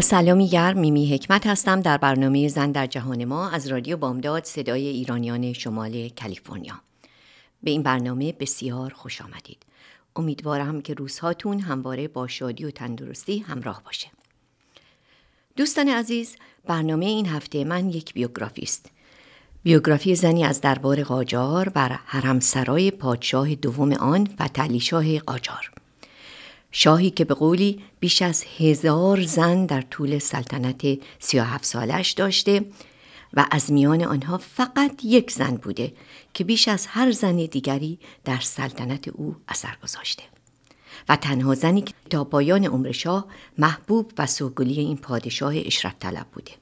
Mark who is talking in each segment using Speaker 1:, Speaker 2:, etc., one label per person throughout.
Speaker 1: سلامی گرم میمی حکمت هستم در برنامه زن در جهان ما از رادیو بامداد صدای ایرانیان شمال کالیفرنیا. به این برنامه بسیار خوش آمدید. امیدوارم که روزهاتون همواره با شادی و تندرستی همراه باشه. دوستان عزیز، برنامه این هفته من یک بیوگرافی است. بیوگرافی زنی از دربار قاجار بر حرمسرای پادشاه دوم آن فتلی شاه قاجار. شاهی که به قولی بیش از هزار زن در طول سلطنت سی هفت سالش داشته و از میان آنها فقط یک زن بوده که بیش از هر زن دیگری در سلطنت او اثر گذاشته. و تنها زنی که تا پایان عمر شاه محبوب و سوگلی این پادشاه اشرف طلب بوده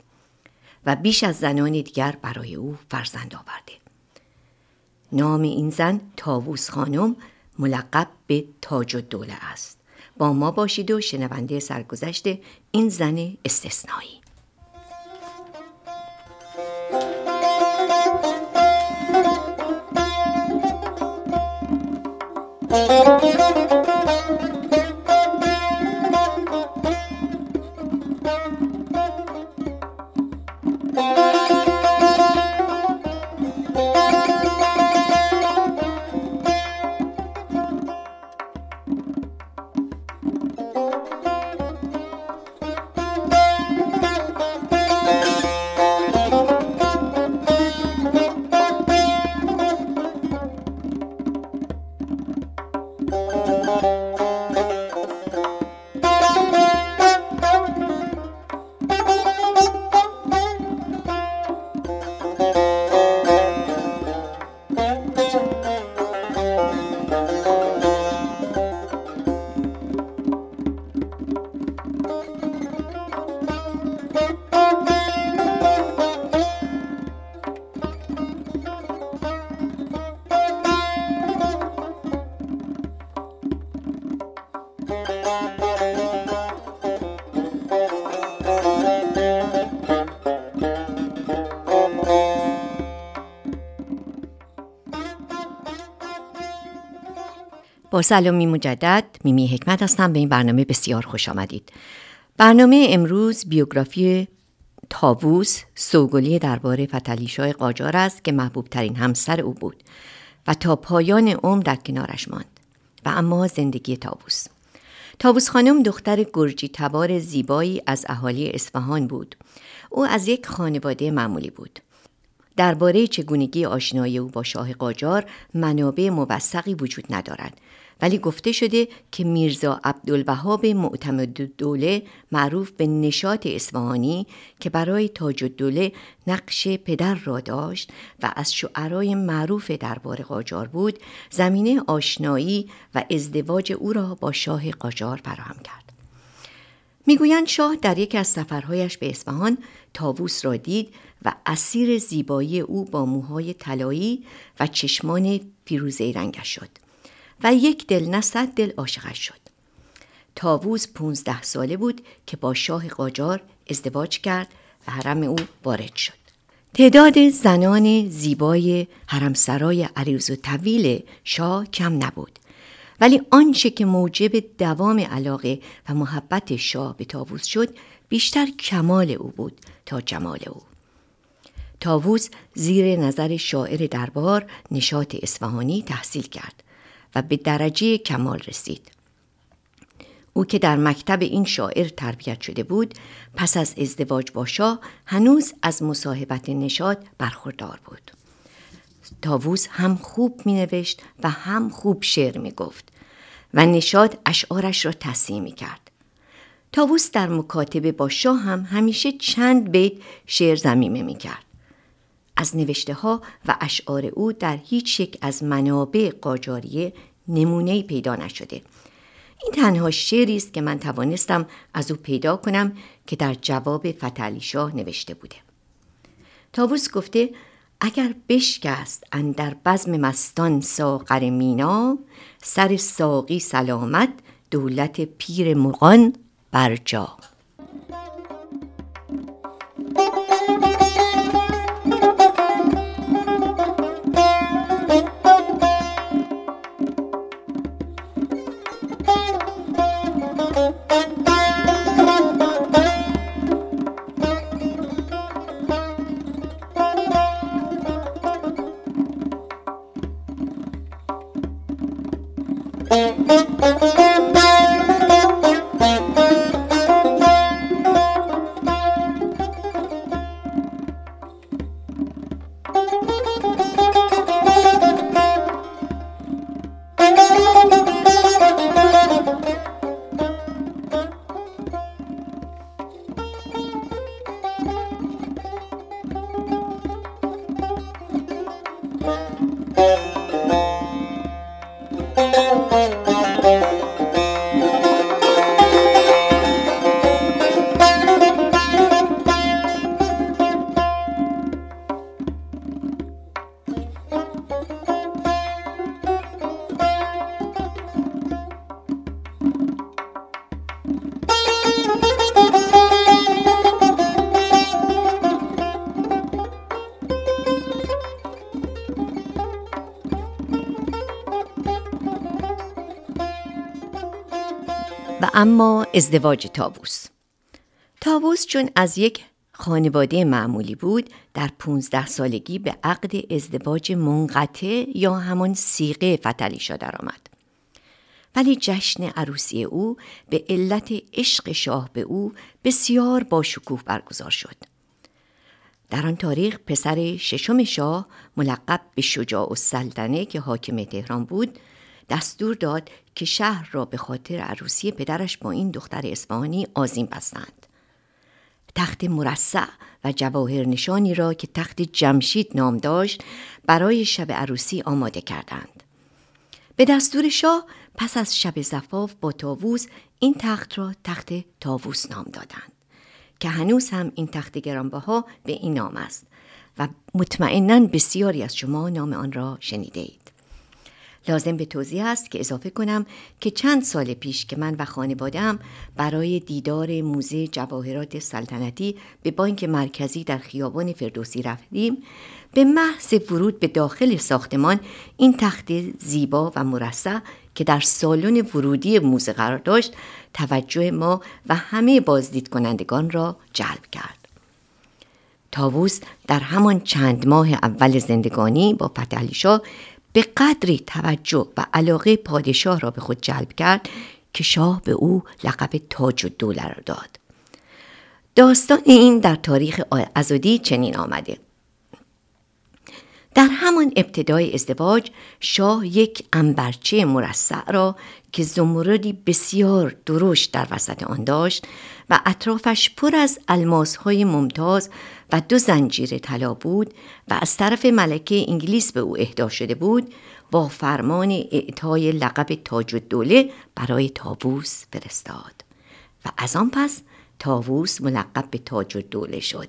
Speaker 1: و بیش از زنان دیگر برای او فرزند آورده. نام این زن تاووس خانم ملقب به تاج الدوله است. با ما باشید و شنونده سرگذشت این زن استثنایی. با سلامی مجدد میمی حکمت هستم. به این برنامه بسیار خوش آمدید. برنامه امروز بیوگرافی تاووس سوگلی درباره فتلیشای قاجار است که محبوب ترین همسر او بود و تا پایان عمر در کنارش ماند و اما زندگی تاووس تاووس خانم دختر گرجی تبار زیبایی از اهالی اصفهان بود. او از یک خانواده معمولی بود. درباره چگونگی آشنایی او با شاه قاجار منابع موثقی وجود ندارد. ولی گفته شده که میرزا عبدالوهاب معتمد دوله معروف به نشاط اصفهانی که برای تاج الدوله نقش پدر را داشت و از شعرای معروف دربار قاجار بود زمینه آشنایی و ازدواج او را با شاه قاجار فراهم کرد. می‌گویند شاه در یکی از سفرهایش به اصفهان تاووس را دید و اسیر زیبایی او با موهای طلایی و چشمان فیروزه رنگش شد. و یک دل نه صد دل عاشقش شد. تاووس پونزده ساله بود که با شاه قاجار ازدواج کرد و حرم او وارد شد. تعداد زنان زیبای حرمسرای عریض و طویل شاه کم نبود. ولی آنچه که موجب دوام علاقه و محبت شاه به تاووس شد بیشتر کمال او بود تا جمال او. تاووس زیر نظر شاعر دربار نشاط اصفهانی تحصیل کرد. و به درجه کمال رسید. او که در مکتب این شاعر تربیت شده بود پس از ازدواج با شاه هنوز از مصاحبت نشاد برخوردار بود. تاووس هم خوب می نوشت و هم خوب شعر می گفت و نشاد اشعارش را تصحیح می کرد. تاووس در مکاتبه با شاه هم همیشه چند بیت شعر زمیمه می کرد. از نوشته ها و اشعار او در هیچ یک از منابع قاجاریه نمونه پیدا نشده. این تنها شعری است که من توانستم از او پیدا کنم که در جواب فتلی شاه نوشته بوده. تاووس گفته اگر بشکست اندر بزم مستان ساغر مینا سر ساقی سلامت دولت پیر مغان بر اما ازدواج تاووس تاووس چون از یک خانواده معمولی بود در پونزده سالگی به عقد ازدواج منقطع یا همان سیغه فتلیشا درآمد ولی جشن عروسی او به علت عشق شاه به او بسیار با شکوه برگزار شد. در آن تاریخ پسر ششم شاه ملقب به شجاع و سلطنه که حاکم تهران بود دستور داد که شهر را به خاطر عروسی پدرش با این دختر اصفهانی آزیم بستند. تخت مرصع و جواهر نشانی را که تخت جمشید نام داشت برای شب عروسی آماده کردند. به دستور شاه پس از شب زفاف با تاووس این تخت را تخت تاووس نام دادند که هنوز هم این تخت گرانبها به این نام است و مطمئنا بسیاری از شما نام آن را شنیده اید. لازم به توضیح است که اضافه کنم که چند سال پیش که من و خانوادم برای دیدار موزه جواهرات سلطنتی به بانک مرکزی در خیابان فردوسی رفتیم به محض ورود به داخل ساختمان این تخت زیبا و مرصع که در سالن ورودی موزه قرار داشت توجه ما و همه بازدید کنندگان را جلب کرد. تاووس در همان چند ماه اول زندگانی با فتحعلی به قدری توجه و علاقه پادشاه را به خود جلب کرد که شاه به او لقب تاج و دوله را داد. داستان این در تاریخ ازودی چنین آمده. در همان ابتدای ازدواج شاه یک انبرچه مرصع را که زمردی بسیار درشت در وسط آن داشت و اطرافش پر از های ممتاز و دو زنجیر طلا بود و از طرف ملکه انگلیس به او اهدا شده بود با فرمان اعطای لقب تاج الدوله برای تاووس فرستاد. و از آن پس تاووس ملقب به تاج الدوله شد.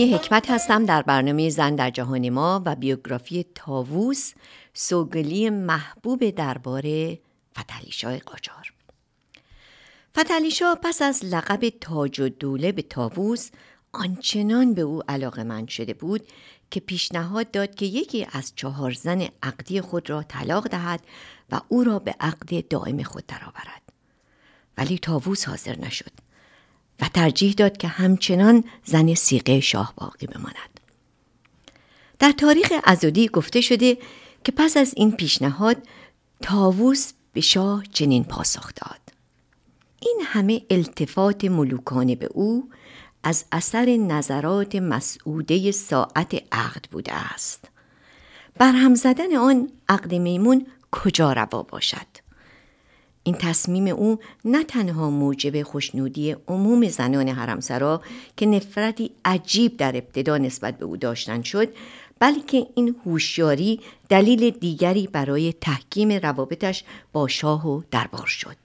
Speaker 1: میمی حکمت هستم در برنامه زن در جهان ما و بیوگرافی تاووس سوگلی محبوب درباره فتلیشاه قاجار. فتلیشا پس از لقب تاج و دوله به تاووس آنچنان به او علاقه من شده بود که پیشنهاد داد که یکی از چهار زن عقدی خود را طلاق دهد و او را به عقد دائم خود درآورد. ولی تاووس حاضر نشد. و ترجیح داد که همچنان زن سیقه شاه باقی بماند. در تاریخ ازودی گفته شده که پس از این پیشنهاد تاووس به شاه چنین پاسخ داد. این همه التفات ملوکانه به او از اثر نظرات مسعوده ساعت عقد بوده است. برهم زدن آن عقد میمون کجا روا باشد؟ این تصمیم او نه تنها موجب خوشنودی عموم زنان حرمسرا که نفرتی عجیب در ابتدا نسبت به او داشتن شد بلکه این هوشیاری دلیل دیگری برای تحکیم روابطش با شاه و دربار شد.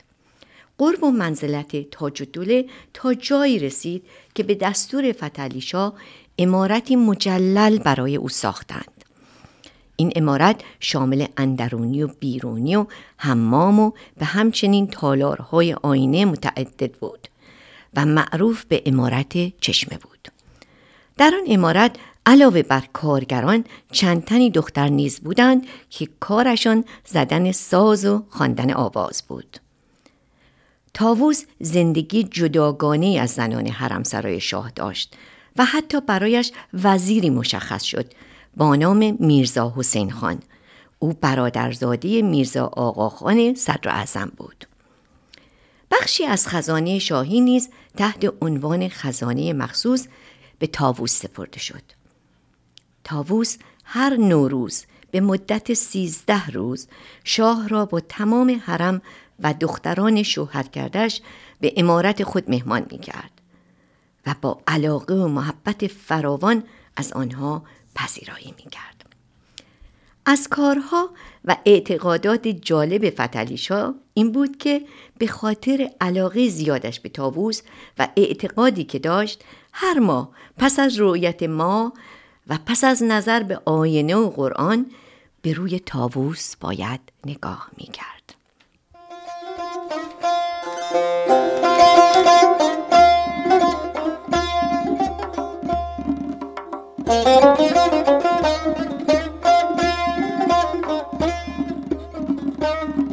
Speaker 1: قرب و منزلت تاج دوله تا جایی رسید که به دستور فتلیشا امارتی مجلل برای او ساختند. این امارت شامل اندرونی و بیرونی و حمام و به همچنین تالارهای آینه متعدد بود و معروف به امارت چشمه بود. در آن امارت علاوه بر کارگران چند تنی دختر نیز بودند که کارشان زدن ساز و خواندن آواز بود. تاووس زندگی جداگانه از زنان حرمسرای شاه داشت و حتی برایش وزیری مشخص شد با نام میرزا حسین خان. او برادرزاده میرزا آقاخان صدر اعظم بود. بخشی از خزانه شاهی نیز تحت عنوان خزانه مخصوص به تاووس سپرده شد. تاووس هر نوروز به مدت سیزده روز شاه را با تمام حرم و دختران شوهر کردش به امارت خود مهمان می کرد و با علاقه و محبت فراوان از آنها پذیرایی می کرد. از کارها و اعتقادات جالب فتلیشا این بود که به خاطر علاقه زیادش به تاووس و اعتقادی که داشت هر ماه پس از رویت ما و پس از نظر به آینه و قرآن به روی تاووس باید نگاه می thank you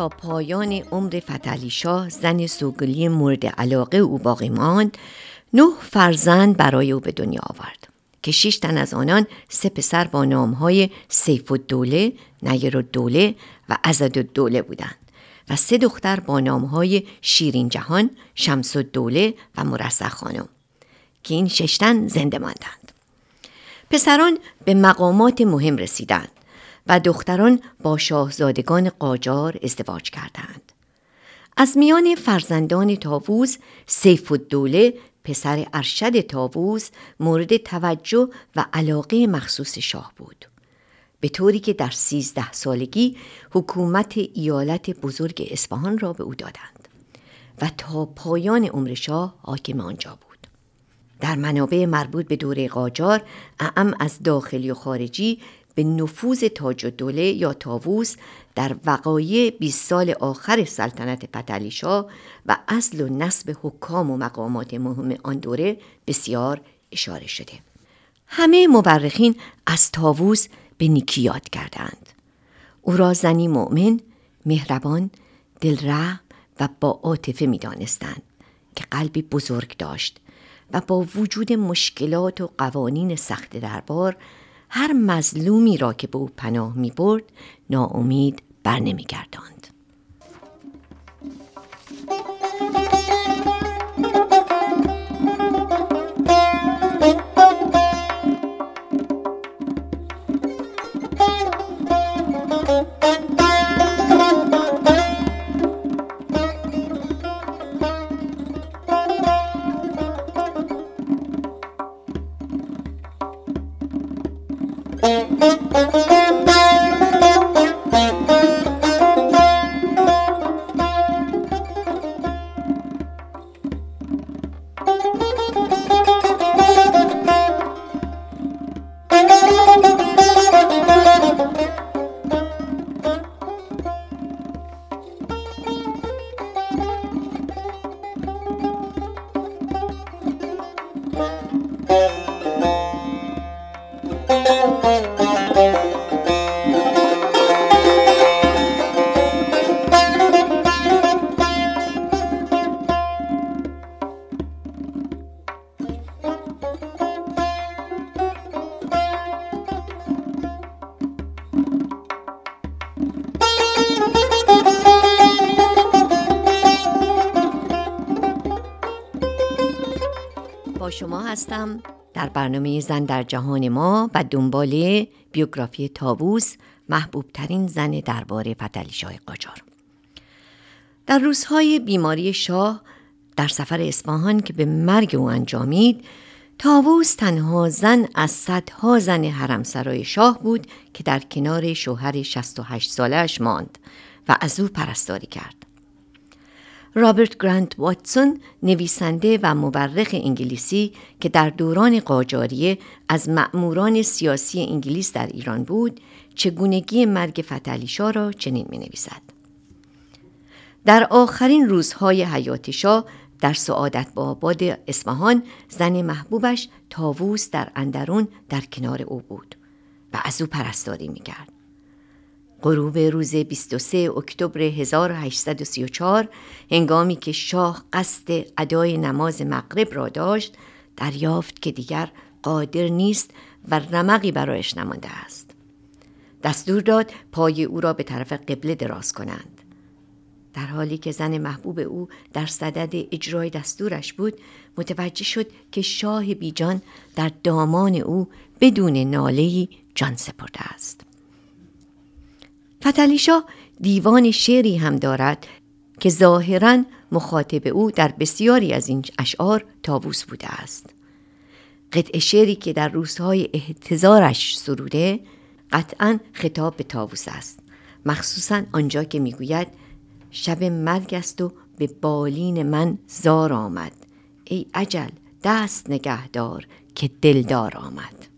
Speaker 1: تا پایان عمر فتلی شاه زن سوگلی مورد علاقه او باقی ماند نه فرزند برای او به دنیا آورد که شش تن از آنان سه پسر با نامهای سیف الدوله، نیر الدوله و عزد الدوله بودند و سه دختر با نامهای شیرین جهان، شمس الدوله و مرسخ خانم که این ششتن زنده ماندند. پسران به مقامات مهم رسیدند و دختران با شاهزادگان قاجار ازدواج کردند. از میان فرزندان تاووز سیف الدوله پسر ارشد تاووز مورد توجه و علاقه مخصوص شاه بود به طوری که در سیزده سالگی حکومت ایالت بزرگ اصفهان را به او دادند و تا پایان عمر شاه حاکم آنجا بود در منابع مربوط به دوره قاجار اعم از داخلی و خارجی به نفوذ تاج الدوله یا تاووس در وقایع 20 سال آخر سلطنت پتلیشا و اصل و نسب حکام و مقامات مهم آن دوره بسیار اشاره شده. همه مورخین از تاووس به نیکی یاد کردند. او را زنی مؤمن مهربان دلرحم و با عاطفه می‌دانستند که قلبی بزرگ داشت و با وجود مشکلات و قوانین سخت دربار هر مظلومی را که به او پناه می برد ناامید بر نمی گرداند. شما هستم در برنامه زن در جهان ما و دنبال بیوگرافی تابوس محبوب ترین زن درباره فتلی شاه قاجار در روزهای بیماری شاه در سفر اصفهان که به مرگ او انجامید تاووس تنها زن از صدها زن حرمسرای شاه بود که در کنار شوهر 68 سالش ماند و از او پرستاری کرد. رابرت گرانت واتسون نویسنده و مورخ انگلیسی که در دوران قاجاریه از مأموران سیاسی انگلیس در ایران بود چگونگی مرگ فتلیشا را چنین می نویسد. در آخرین روزهای حیات شاه در سعادت با آباد اصفهان زن محبوبش تاووس در اندرون در کنار او بود و از او پرستاری می کرد. غروب روز 23 اکتبر 1834 هنگامی که شاه قصد ادای نماز مغرب را داشت دریافت که دیگر قادر نیست و رمقی برایش نمانده است. دستور داد پای او را به طرف قبله دراز کنند. در حالی که زن محبوب او در صدد اجرای دستورش بود متوجه شد که شاه بیجان در دامان او بدون نالهی جان سپرده است. فتلیشا دیوان شعری هم دارد که ظاهرا مخاطب او در بسیاری از این اشعار تاووس بوده است. قطع شعری که در روزهای احتضارش سروده قطعا خطاب به تاووس است. مخصوصا آنجا که می‌گوید شب مرگ است و به بالین من زار آمد. ای عجل دست نگهدار که دلدار آمد.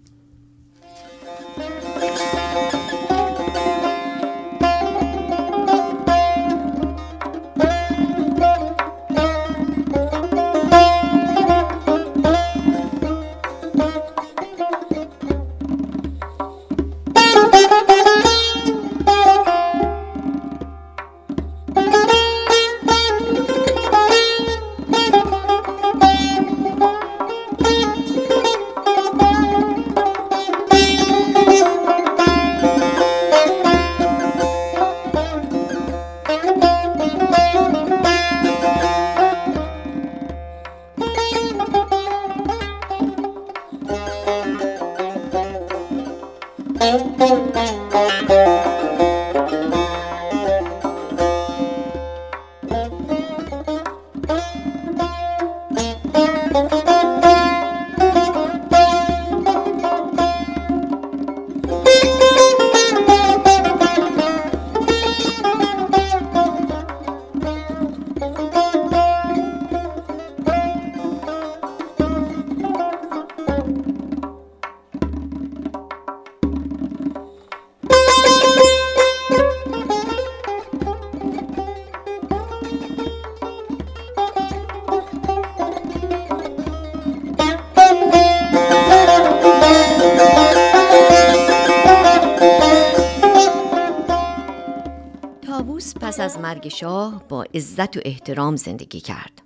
Speaker 1: پس از مرگ شاه با عزت و احترام زندگی کرد.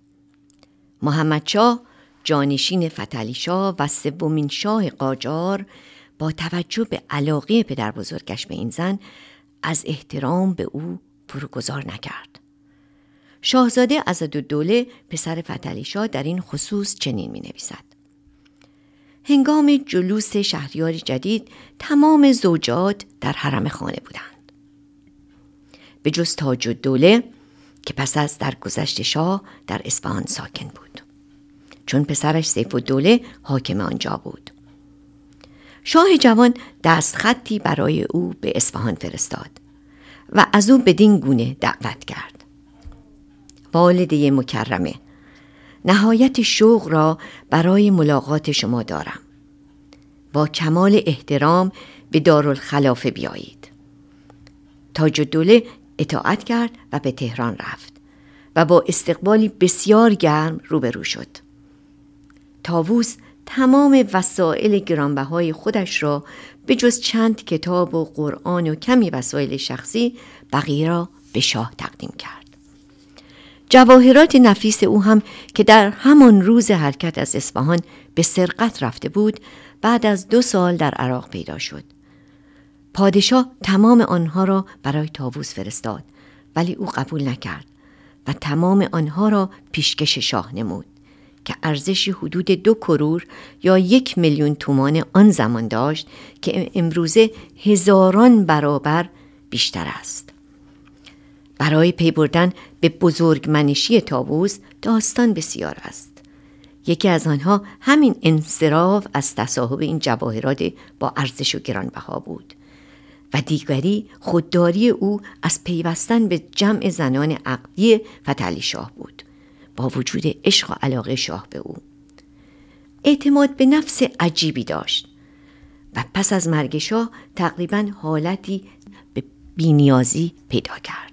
Speaker 1: محمد شاه جانشین فتلی شاه و سومین شاه قاجار با توجه به علاقه پدر بزرگش به این زن از احترام به او فروگذار نکرد. شاهزاده دوله پسر فتلی شاه در این خصوص چنین می نویسد. هنگام جلوس شهریار جدید تمام زوجات در حرم خانه بودند. به جز تاج دوله که پس از درگذشت شاه در اصفهان ساکن بود. چون پسرش سیف و دوله حاکم آنجا بود. شاه جوان دست خطی برای او به اصفهان فرستاد و از او بدین گونه دعوت کرد. والده مکرمه نهایت شوق را برای ملاقات شما دارم. با کمال احترام به دارالخلافه بیایید. تاج دوله اطاعت کرد و به تهران رفت و با استقبالی بسیار گرم روبرو شد. تاووس تمام وسایل گرانبهای خودش را به جز چند کتاب و قرآن و کمی وسایل شخصی بقیه را به شاه تقدیم کرد. جواهرات نفیس او هم که در همان روز حرکت از اصفهان به سرقت رفته بود بعد از دو سال در عراق پیدا شد. پادشاه تمام آنها را برای تاووس فرستاد ولی او قبول نکرد و تمام آنها را پیشکش شاه نمود. که ارزشی حدود دو کرور یا یک میلیون تومان آن زمان داشت که امروزه هزاران برابر بیشتر است. برای پی بردن به بزرگمنشی تابوز داستان بسیار است. یکی از آنها همین انصراف از تصاحب این جواهرات با ارزش و گرانبها بود و دیگری خودداری او از پیوستن به جمع زنان عقدی فتلی شاه بود. با وجود عشق و علاقه شاه به او. اعتماد به نفس عجیبی داشت و پس از مرگ شاه تقریبا حالتی به بینیازی پیدا کرد.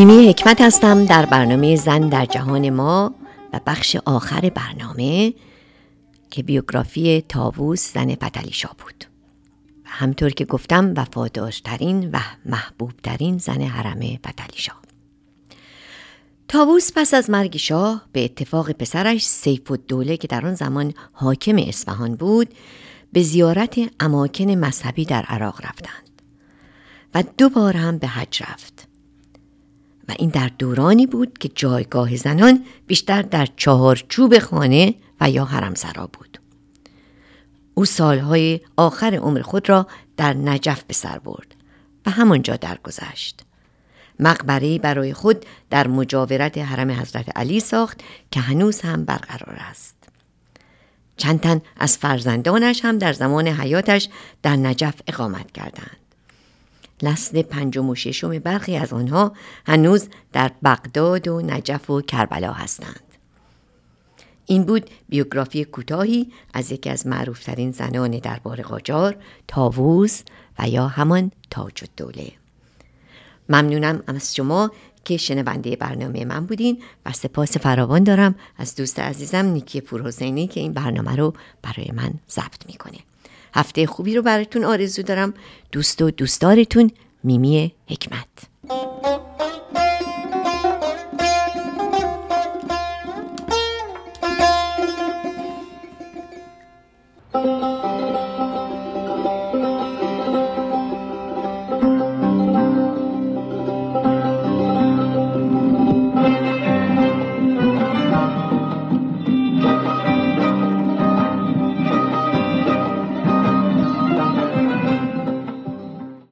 Speaker 1: میمی حکمت هستم در برنامه زن در جهان ما و بخش آخر برنامه که بیوگرافی تاووس زن پتلیشا بود. همطور که گفتم وفادارترین و محبوبترین زن حرم پتلیشا تاووس پس از مرگ شاه به اتفاق پسرش سیف الدوله که در آن زمان حاکم اصفهان بود به زیارت اماکن مذهبی در عراق رفتند و دو بار هم به حج رفت. و این در دورانی بود که جایگاه زنان بیشتر در چهارچوب خانه و یا حرمسرا بود. او سالهای آخر عمر خود را در نجف به سر برد و همانجا درگذشت. مقبره برای خود در مجاورت حرم حضرت علی ساخت که هنوز هم برقرار است. چند تن از فرزندانش هم در زمان حیاتش در نجف اقامت کردند. نسل پنجم و ششم برخی از آنها هنوز در بغداد و نجف و کربلا هستند. این بود بیوگرافی کوتاهی از یکی از معروفترین زنان دربار قاجار تاووز و یا همان تاج الدوله ممنونم از شما که شنونده برنامه من بودین و سپاس فراوان دارم از دوست عزیزم نیکی پورحسینی که این برنامه رو برای من ضبط می‌کنه. هفته خوبی رو براتون آرزو دارم. دوست و دوستارتون میمی حکمت.